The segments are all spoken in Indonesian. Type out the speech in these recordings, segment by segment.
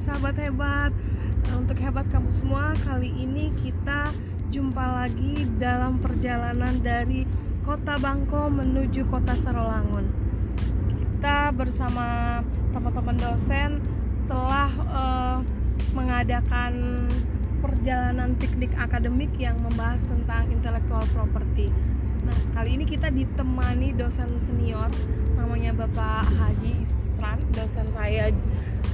sahabat hebat. Nah, Untuk hebat kamu semua Kali ini kita jumpa lagi dalam perjalanan dari kota Bangko menuju kota Sarolangun Kita bersama teman-teman dosen telah eh, mengadakan perjalanan piknik akademik yang membahas tentang intellectual property. Nah, kali ini kita ditemani dosen senior namanya Bapak Haji Isran, dosen saya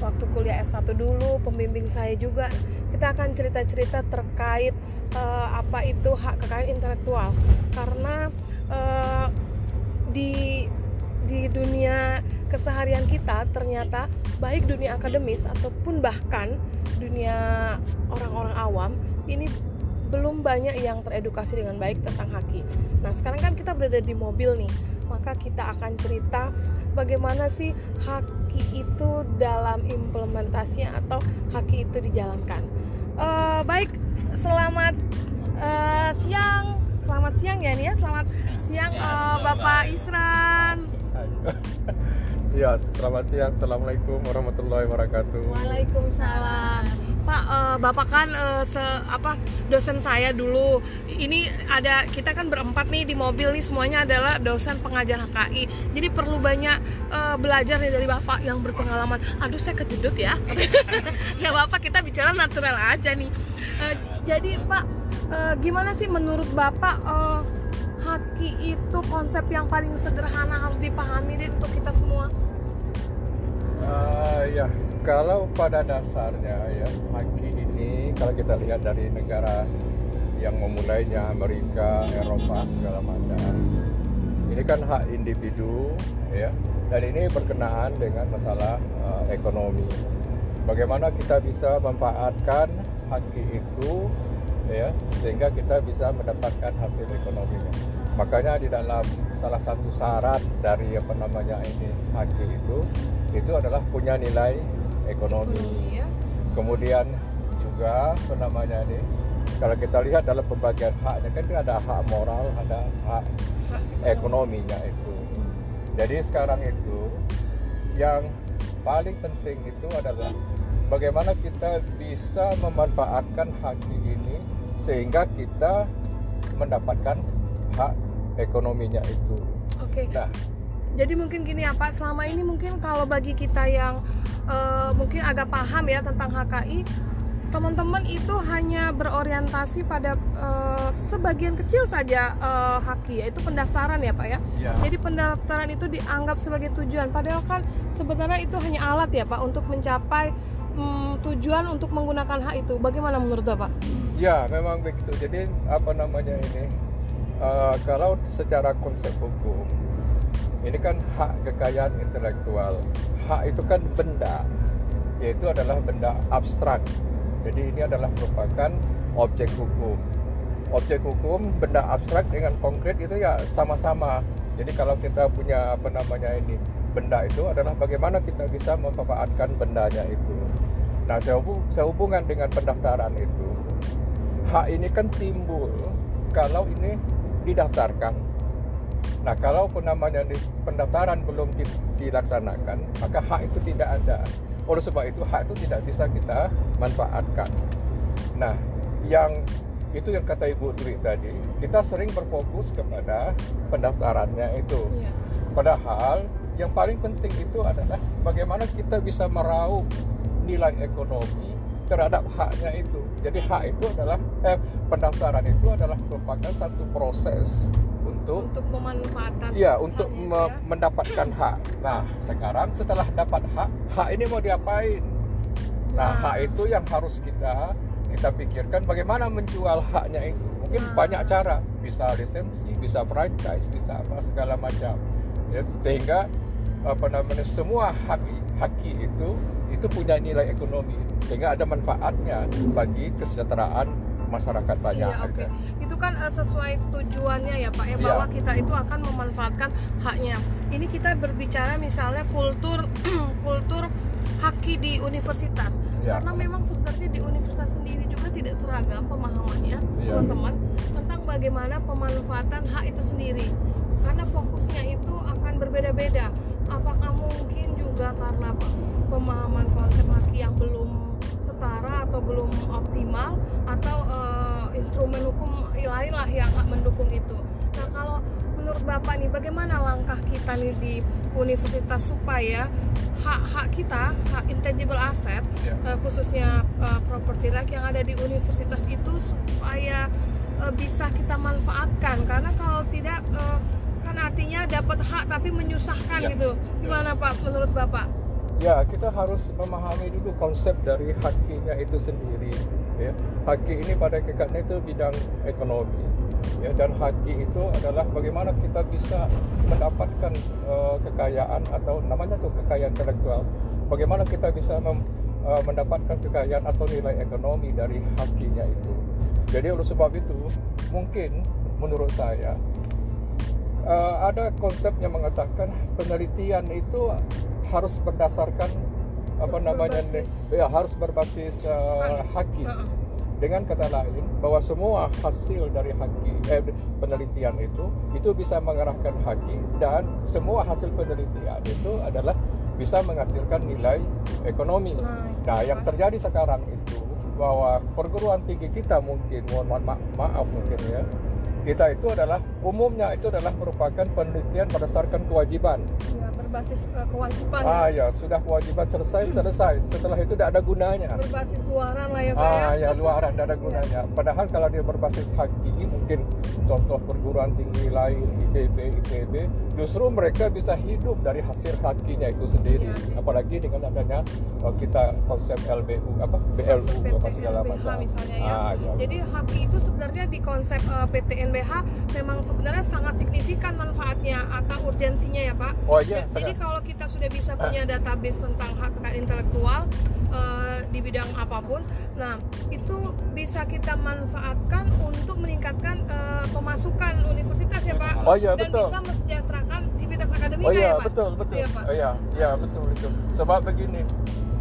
waktu kuliah S1 dulu, pembimbing saya juga. Kita akan cerita-cerita terkait eh, apa itu hak kekayaan intelektual. Karena eh, di di dunia keseharian kita ternyata baik dunia akademis ataupun bahkan dunia orang-orang awam ini belum banyak yang teredukasi dengan baik tentang haki. Nah, sekarang kan kita berada di mobil nih, maka kita akan cerita bagaimana sih haki itu dalam implementasinya atau haki itu dijalankan. Eh, baik, selamat eh, siang, selamat siang ya nih ya, selamat siang eh, Bapak Isran. Ya, selamat siang. Assalamualaikum warahmatullahi wabarakatuh. Waalaikumsalam. Pak, eh, Bapak kan eh, se apa dosen saya dulu. Ini ada kita kan berempat nih di mobil nih semuanya adalah dosen pengajar HKI. Jadi perlu banyak eh, belajar nih dari Bapak yang berpengalaman. Aduh, saya kejedut ya. ya Bapak kita bicara natural aja nih. Eh, jadi Pak, eh, gimana sih menurut Bapak eh, haki itu konsep yang paling sederhana harus dipahami deh untuk kita semua? Ah, ya, kalau pada dasarnya ya, haki ini kalau kita lihat dari negara yang memulainya Amerika, Eropa segala macam. Ini kan hak individu ya. Dan ini berkenaan dengan masalah ah, ekonomi. Bagaimana kita bisa memanfaatkan haki itu ya sehingga kita bisa mendapatkan hasil ekonominya. Makanya di dalam salah satu syarat dari apa namanya ini haki itu itu adalah punya nilai ekonomi. ya. Kemudian juga apa namanya ini kalau kita lihat dalam pembagian haknya kan itu ada hak moral, ada hak ekonominya itu. Jadi sekarang itu yang paling penting itu adalah bagaimana kita bisa memanfaatkan haki ini sehingga kita mendapatkan hak ekonominya itu. Oke. Nah, Jadi mungkin gini ya Pak, selama ini mungkin kalau bagi kita yang eh, mungkin agak paham ya tentang HKI, teman-teman itu hanya berorientasi pada eh, sebagian kecil saja eh, haki, yaitu pendaftaran ya Pak ya. ya. Jadi pendaftaran itu dianggap sebagai tujuan, padahal kan sebenarnya itu hanya alat ya Pak untuk mencapai mm, tujuan untuk menggunakan hak itu. Bagaimana menurut Bapak? Ya, memang begitu. Jadi apa namanya ini? Eh, kalau secara konsep hukum, ini kan hak kekayaan intelektual. Hak itu kan benda, yaitu adalah benda abstrak. Jadi ini adalah merupakan objek hukum. Objek hukum, benda abstrak dengan konkret itu ya sama-sama. Jadi kalau kita punya apa namanya ini benda itu adalah bagaimana kita bisa memanfaatkan bendanya itu. Nah, sehubung- sehubungan dengan pendaftaran itu, hak ini kan timbul kalau ini didaftarkan. Nah, kalau namanya pendaftaran belum di- dilaksanakan, maka hak itu tidak ada. Oleh sebab itu hak itu tidak bisa kita manfaatkan. Nah, yang itu yang kata Ibu Dwi tadi, kita sering berfokus kepada pendaftarannya itu. Iya. Padahal yang paling penting itu adalah bagaimana kita bisa meraup nilai ekonomi terhadap haknya itu. Jadi hak itu adalah eh, pendaftaran itu adalah merupakan satu proses untuk Untuk pemanfaatan. ya untuk me- ya. mendapatkan hak. Nah, sekarang setelah dapat hak, hak ini mau diapain? Nah, Nah. hak itu yang harus kita kita pikirkan bagaimana menjual haknya itu. Mungkin Nah. banyak cara, bisa lisensi, bisa franchise, bisa apa segala macam. Ya, sehingga apa namanya semua hak haki itu itu punya nilai ekonomi sehingga ada manfaatnya bagi kesejahteraan masyarakat banyak. Iya, oke. ada. Itu kan eh, sesuai tujuannya ya Pak ya Iya. bahwa kita itu akan memanfaatkan haknya. Ini kita berbicara misalnya kultur kultur haki di universitas. Iya. Karena memang sebenarnya di universitas sendiri juga tidak seragam pemahamannya, Iya. teman-teman, tentang bagaimana pemanfaatan hak itu sendiri. Karena fokusnya itu akan berbeda-beda. Apakah mungkin juga karena pe- pemahaman konsep haki yang belum setara atau belum optimal atau uh, instrumen hukum lain lah yang mendukung itu. Nah kalau menurut bapak nih bagaimana langkah kita nih di universitas supaya hak-hak kita hak intangible asset yeah. Ya. uh, khususnya uh, property right yang ada di universitas itu supaya uh, bisa kita manfaatkan karena kalau tidak uh, kan artinya dapat hak tapi menyusahkan yeah. gitu gimana pak menurut bapak ya kita harus memahami dulu konsep dari hakinya itu sendiri ya. Haki ini pada kekatnya itu bidang ekonomi ya. Dan haki itu adalah bagaimana kita bisa mendapatkan uh, kekayaan atau namanya tuh kekayaan intelektual. Bagaimana kita bisa mem, uh, mendapatkan kekayaan atau nilai ekonomi dari hakinya itu. Jadi oleh sebab itu mungkin menurut saya uh, ada konsep yang mengatakan penelitian itu harus berdasarkan apa namanya nih ya harus berbasis uh, haki. Dengan kata lain bahwa semua hasil dari haki eh, penelitian itu itu bisa mengarahkan haki dan semua hasil penelitian itu adalah bisa menghasilkan nilai ekonomi. Nah, nah yang terjadi sekarang itu bahwa perguruan tinggi kita mungkin mohon ma maaf mungkin ya kita itu adalah umumnya itu adalah merupakan penelitian berdasarkan kewajiban. Ya, berbasis uh, kewajiban. Ah ya, sudah kewajiban selesai selesai. Setelah itu tidak ada gunanya. Berbasis luaran lah ya Pak. Ah ya, ya luaran tidak ada gunanya. Ya. Padahal kalau dia berbasis hakiki mungkin contoh perguruan tinggi lain ITB, ITB, justru mereka bisa hidup dari hasil hakinya itu sendiri. Ya. Apalagi dengan adanya uh, kita konsep LBU apa BLU apa segala macam. misalnya ya. Ah, ya. Jadi haki itu sebenarnya di konsep uh, PTN BH memang sebenarnya sangat signifikan manfaatnya atau urgensinya ya Pak. Oh iya. Jadi kalau kita sudah bisa punya database tentang hak kekayaan intelektual uh, di bidang apa pun, nah itu bisa kita manfaatkan untuk meningkatkan uh, pemasukan universitas ya Pak. Oh iya Dan betul. bisa mesejahterakan civitas akademika oh, iya, ya Pak. Betul betul. Iya Pak. Oh iya iya betul itu. Sebab begini,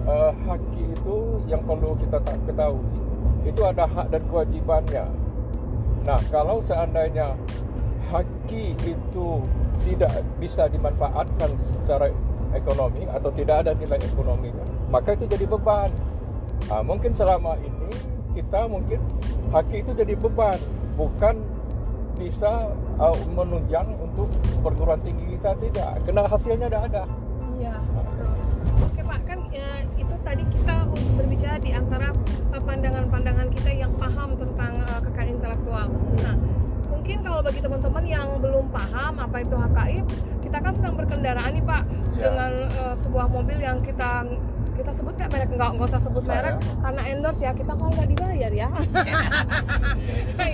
uh, haki itu yang perlu kita ketahui itu ada hak dan kewajibannya Nah, kalau seandainya haki itu tidak bisa dimanfaatkan secara ekonomi atau tidak ada nilai ekonominya, maka itu jadi beban. Nah, mungkin selama ini kita mungkin haki itu jadi beban, bukan bisa uh, menunjang untuk perguruan tinggi kita tidak, karena hasilnya tidak ada. Iya. Oke Pak, kan ya, itu tadi kita berbicara di antara pandangan-pandangan kita yang paham tentang intelektual. Nah, mungkin kalau bagi teman-teman yang belum paham apa itu HKI, kita kan sedang berkendaraan nih Pak ya. dengan uh, sebuah mobil yang kita kita sebut kayak merek nggak nggak usah sebut merek karena endorse ya kita kalau nggak dibayar ya.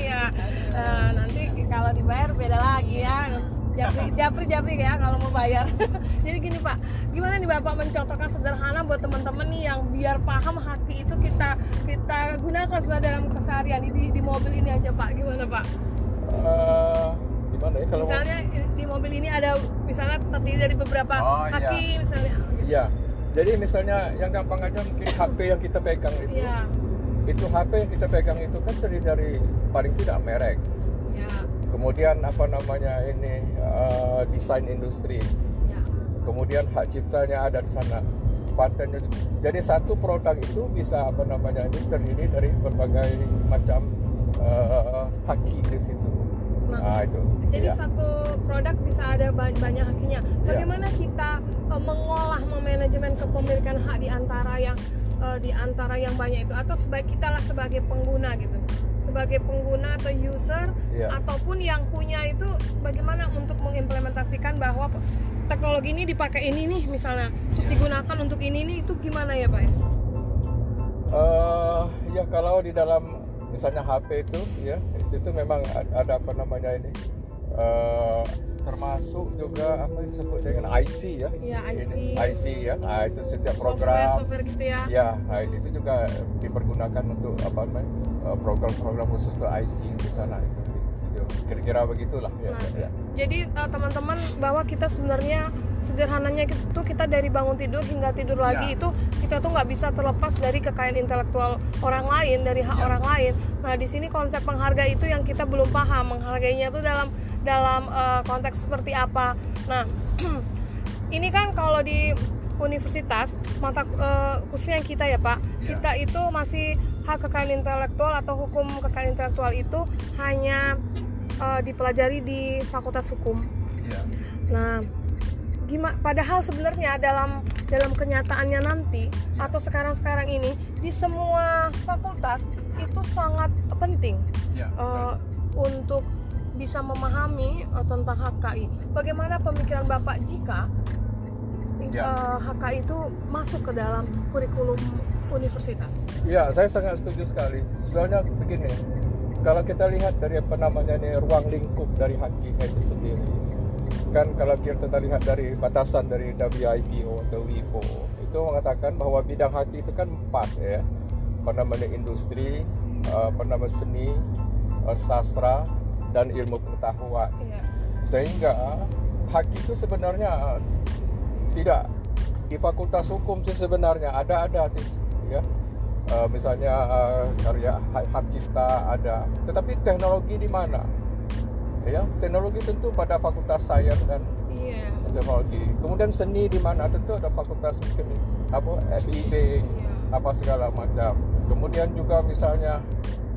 Ya uh, nanti kalau dibayar beda lagi ya. Japri japri japri ya kalau mau bayar jadi gini pak gimana nih bapak mencontohkan sederhana buat teman-teman nih yang biar paham hati itu kita kita gunakan sebenarnya dalam keseharian di, di mobil ini aja pak gimana pak uh, gimana ya kalau misalnya di mobil ini ada misalnya terdiri dari beberapa oh, iya. haki iya. misalnya gitu. iya jadi misalnya yang gampang aja mungkin HP yang kita pegang itu iya. itu HP yang kita pegang itu kan terdiri dari paling tidak merek kemudian apa namanya ini uh, desain industri. Kemudian hak ciptanya ada di sana patennya jadi satu produk itu bisa apa namanya ini terdiri dari berbagai macam uh, haki di situ nah, nah itu jadi ya. satu produk bisa ada banyak hakinya ya. bagaimana ya. kita uh, mengolah memanajemen kepemilikan hak di antara yang uh, di antara yang banyak itu atau sebaik kita lah sebagai pengguna gitu sebagai pengguna atau user yeah. ataupun yang punya itu bagaimana untuk mengimplementasikan bahwa teknologi ini dipakai ini nih misalnya terus digunakan untuk ini nih itu gimana ya pak? Uh, ya kalau di dalam misalnya HP itu ya itu, itu memang ada apa namanya ini uh, termasuk juga apa yang disebut dengan IC ya. Iya, IC. Ini, IC ya. Nah, itu setiap program software, software gitu ya. Ya, nah, itu juga dipergunakan untuk apa namanya? Eh, program-program khusus untuk IC di sana itu. Kira-kira begitulah ya. Nah, ya. Jadi uh, teman-teman bahwa kita sebenarnya sederhananya itu kita dari bangun tidur hingga tidur lagi ya. itu kita tuh nggak bisa terlepas dari kekayaan intelektual orang lain dari hak ya. orang lain. Nah di sini konsep pengharga itu yang kita belum paham menghargainya itu dalam dalam uh, konteks seperti apa. Nah ini kan kalau di universitas mata uh, khususnya kita ya Pak Ya. kita itu masih hak kekayaan intelektual atau hukum kekayaan intelektual itu hanya uh, dipelajari di Fakultas Hukum Iya. Nah, gimana? Padahal sebenarnya dalam dalam kenyataannya nanti atau sekarang-sekarang ini di semua fakultas itu sangat penting Iya. eh, untuk bisa memahami eh, tentang HKI. Bagaimana pemikiran Bapak jika Ya. eh, HKI itu masuk ke dalam kurikulum universitas? Iya, saya sangat setuju sekali. Soalnya begini, kalau kita lihat dari apa namanya ini ruang lingkup dari hakinya itu sendiri, kan kalau kita lihat dari batasan dari WIPO atau WIPO itu mengatakan bahwa bidang haki itu kan empat ya, apa namanya industri, eh, apa namanya seni, eh, sastra, dan ilmu pengetahuan. Iya. sehingga haki itu sebenarnya eh, tidak. Di fakultas hukum sih sebenarnya ada ada sih ya. Misalnya karya hak, hak cipta ada. Tetapi teknologi di mana ya teknologi tentu pada fakultas sains dan Iya. teknologi kemudian seni di mana tentu ada fakultas mungkin apa FIB Iya. apa segala macam kemudian juga misalnya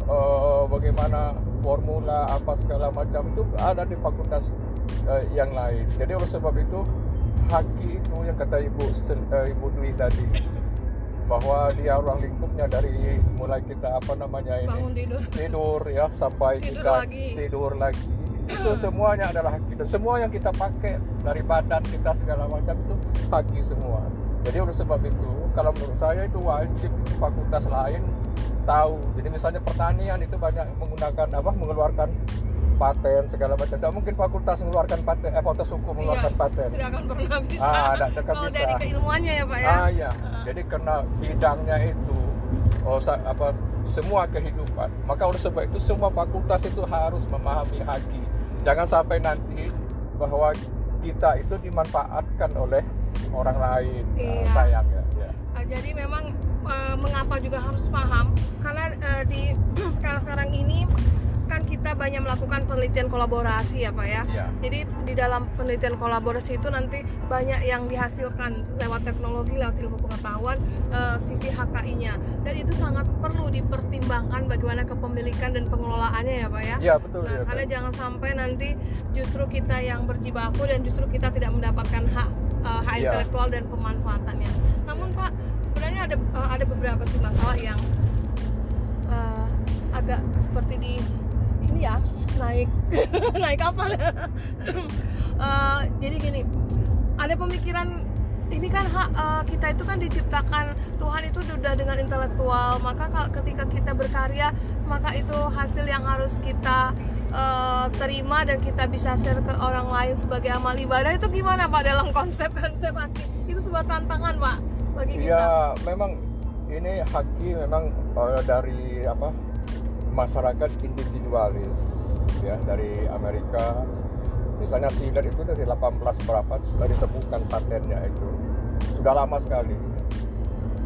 eh, bagaimana formula apa segala macam itu ada di fakultas eh, yang lain jadi oleh sebab itu haki itu yang kata ibu eh, ibu Dwi tadi bahwa dia ruang lingkupnya dari mulai kita apa namanya ini Bangun tidur. tidur ya sampai Tidur kita lagi. tidur lagi itu semuanya adalah haki dan semua yang kita pakai dari badan kita segala macam itu haki semua jadi oleh sebab itu kalau menurut saya itu wajib fakultas lain tahu jadi misalnya pertanian itu banyak menggunakan apa mengeluarkan paten segala macam tidak mungkin fakultas mengeluarkan paten eh fakultas hukum mengeluarkan Iya. paten Tidak akan pernah bisa. Ah, tidak akan Kalau bisa. dari keilmuannya ya Pak ya. Ah ya, jadi karena bidangnya itu oh apa semua kehidupan, maka oleh sebab itu semua fakultas itu harus memahami haki. Jangan sampai nanti bahwa kita itu dimanfaatkan oleh orang lain. Ah, Iya. sayang ya. ya. Ah, jadi memang eh, mengapa juga harus paham karena eh, di sekarang-sekarang ini kan kita banyak melakukan penelitian kolaborasi ya Pak ya. Iya. Jadi di dalam penelitian kolaborasi itu nanti banyak yang dihasilkan lewat teknologi, lewat ilmu pengetahuan eh, sisi HKI-nya. Dan itu sangat perlu dipertimbangkan bagaimana kepemilikan dan pengelolaannya ya Pak ya. Iya betul. Nah, ya, karena betul. jangan sampai nanti justru kita yang berjibaku dan justru kita tidak mendapatkan hak eh, hak Iya. intelektual dan pemanfaatannya. Namun Pak, sebenarnya ada eh, ada beberapa sih masalah yang agak seperti di ini ya naik. Naik kapal. Eh, jadi gini, ada pemikiran ini kan hak eh, kita itu kan diciptakan Tuhan itu sudah dengan intelektual maka ketika kita berkarya maka itu hasil yang harus kita eh, terima dan kita bisa share ke orang lain sebagai amal ibadah. Itu gimana pak dalam konsep konsep hati? Itu sebuah tantangan pak bagi kita. Ya memang ini haki memang eh, dari apa masyarakat individualis ya dari Amerika. Misalnya siler itu dari 18 berapa sudah ditemukan patennya itu. Sudah lama sekali.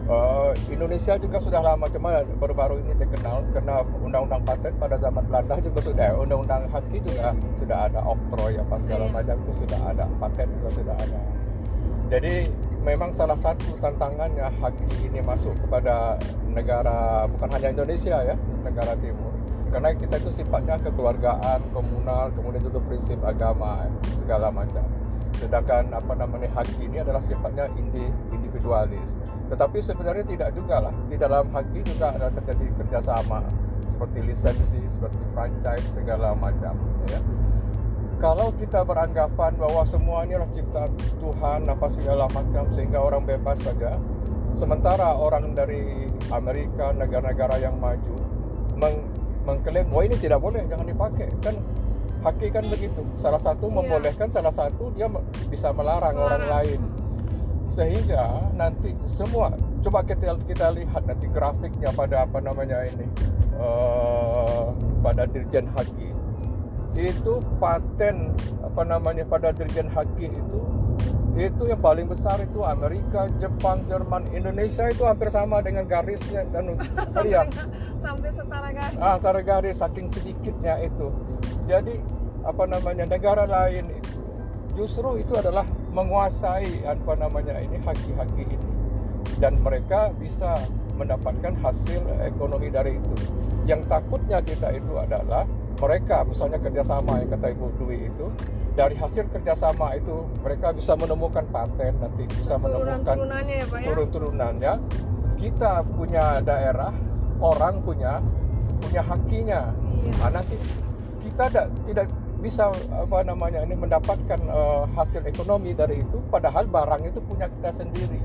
Eh, Indonesia juga sudah lama cuma baru-baru ini dikenal karena undang-undang paten pada zaman Belanda juga sudah undang-undang haki juga sudah ada oktroy apa segala Iya. macam itu sudah ada paten juga sudah ada jadi memang salah satu tantangannya haki ini masuk kepada negara bukan hanya Indonesia ya, negara timur. Karena kita itu sifatnya kekeluargaan, komunal, kemudian juga prinsip agama segala macam. Sedangkan apa namanya haki ini adalah sifatnya indi, individualis. Tetapi sebenarnya tidak juga lah. Di dalam haki juga ada terjadi kerjasama seperti lisensi, seperti franchise segala macam. Ya kalau kita beranggapan bahwa semua ini adalah ciptaan Tuhan apa segala macam sehingga orang bebas saja. Sementara orang dari Amerika negara-negara yang maju meng- mengklaim bahwa ini tidak boleh jangan dipakai. Kan haki kan begitu. Salah satu Iya. membolehkan salah satu dia bisa melarang orang Melarang. lain. Sehingga nanti semua coba kita kita lihat nanti grafiknya pada apa namanya ini eh, pada dirjen haki itu paten apa namanya pada dirjen haki itu itu yang paling besar itu Amerika, Jepang, Jerman, Indonesia itu hampir sama dengan garisnya dan lihat. Sampai setara garis. Ah secara garis saking sedikitnya itu. Jadi apa namanya negara lain itu justru itu adalah menguasai apa namanya ini haki-haki ini. Dan mereka bisa mendapatkan hasil ekonomi dari itu. Yang takutnya kita itu adalah mereka misalnya kerjasama yang kata Ibu Dwi itu dari hasil kerjasama itu mereka bisa menemukan paten nanti bisa menemukan turun-turunannya ya Pak ya? turun-turunannya. Kita punya daerah orang punya punya hakinya. Iya. Nah, nanti kita tidak tidak bisa apa namanya ini mendapatkan eh, hasil ekonomi dari itu padahal barang itu punya kita sendiri.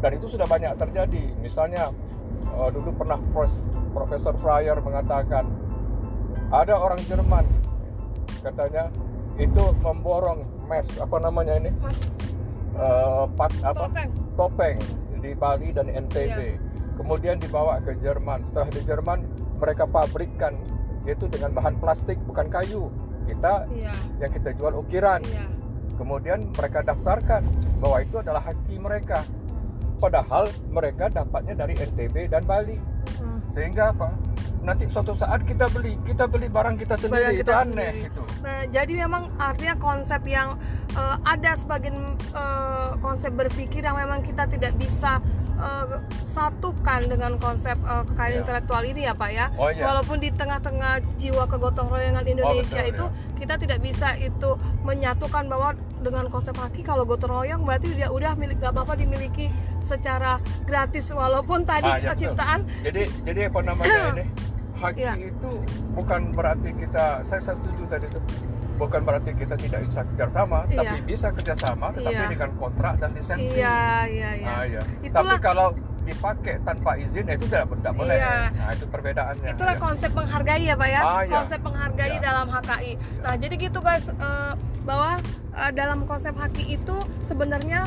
Dan itu sudah banyak terjadi. Misalnya eh, dulu pernah Profesor Fryer mengatakan ada orang Jerman katanya itu memborong mes apa namanya ini Mas eh, pat, apa Topeng topeng di Bali dan NTB. Iya. Kemudian dibawa ke Jerman. Setelah di Jerman mereka pabrikkan itu dengan bahan plastik bukan kayu. Kita iya yang kita jual ukiran. iya Kemudian mereka daftarkan bahwa itu adalah haki mereka. Padahal mereka dapatnya dari NTB dan Bali. Hmm. Sehingga apa? Nanti suatu saat kita beli, kita beli barang kita sendiri Barang itu kita aneh sendiri. gitu. Nah, jadi memang artinya konsep yang eh, ada sebagian eh, konsep berpikir yang memang kita tidak bisa eh, satukan dengan konsep eh, kekayaan Iya. intelektual ini ya Pak ya. Oh, iya. Walaupun di tengah-tengah jiwa kegotong royongan Indonesia betul, itu kita tidak bisa itu menyatukan bahwa dengan konsep haki kalau gotong royong berarti dia udah milik gak apa-apa dimiliki secara gratis walaupun tadi Ah, ya, betul. ciptaan Jadi jadi apa namanya ini? Haki Iya. itu bukan berarti kita saya, saya setuju tadi itu bukan berarti kita tidak bisa kerjasama, Iya. tapi bisa kerjasama, tetapi Iya. dengan kontrak dan lisensi. iya iya iya. Ah, iya. Itulah- Tapi kalau dipakai tanpa izin itu tidak, tidak boleh. Iya. Nah itu perbedaannya. Itulah ya. konsep menghargai ya Pak ya. Ah, iya. Konsep menghargai Iya. dalam HKI. Nah, jadi gitu guys eh, bahwa eh, dalam konsep haki itu sebenarnya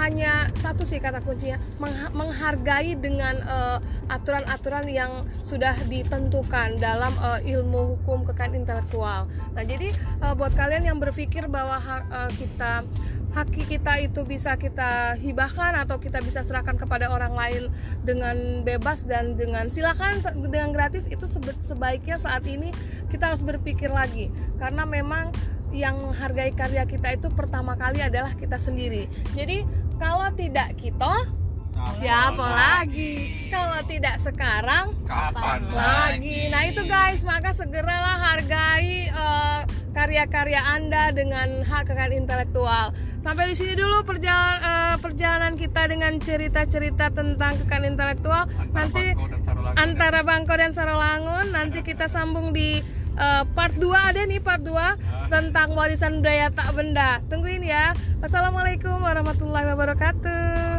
hanya satu sih kata kuncinya mengha- menghargai dengan eh, aturan-aturan yang sudah ditentukan dalam eh, ilmu hukum kekayaan intelektual. Nah jadi eh, buat kalian yang berpikir bahwa eh, kita haki kita itu bisa kita hibahkan atau kita bisa serahkan kepada orang lain dengan bebas dan dengan silakan dengan gratis itu sebaiknya saat ini kita harus berpikir lagi karena memang yang menghargai karya kita itu pertama kali adalah kita sendiri. Jadi kalau tidak kita siapa lagi? Kalau tidak sekarang Kapan lagi. Nah itu guys, maka segeralah hargai eh, karya-karya Anda dengan hak kekayaan intelektual. Sampai di sini dulu perjalanan eh, perjalanan kita dengan cerita-cerita tentang kekayaan intelektual. Nanti Bangko antara Bangko dan Sarolangun nanti kita sambung di eh, part 2 ada nih part 2 tentang warisan budaya tak benda. Tungguin ya. Wassalamualaikum warahmatullahi wabarakatuh.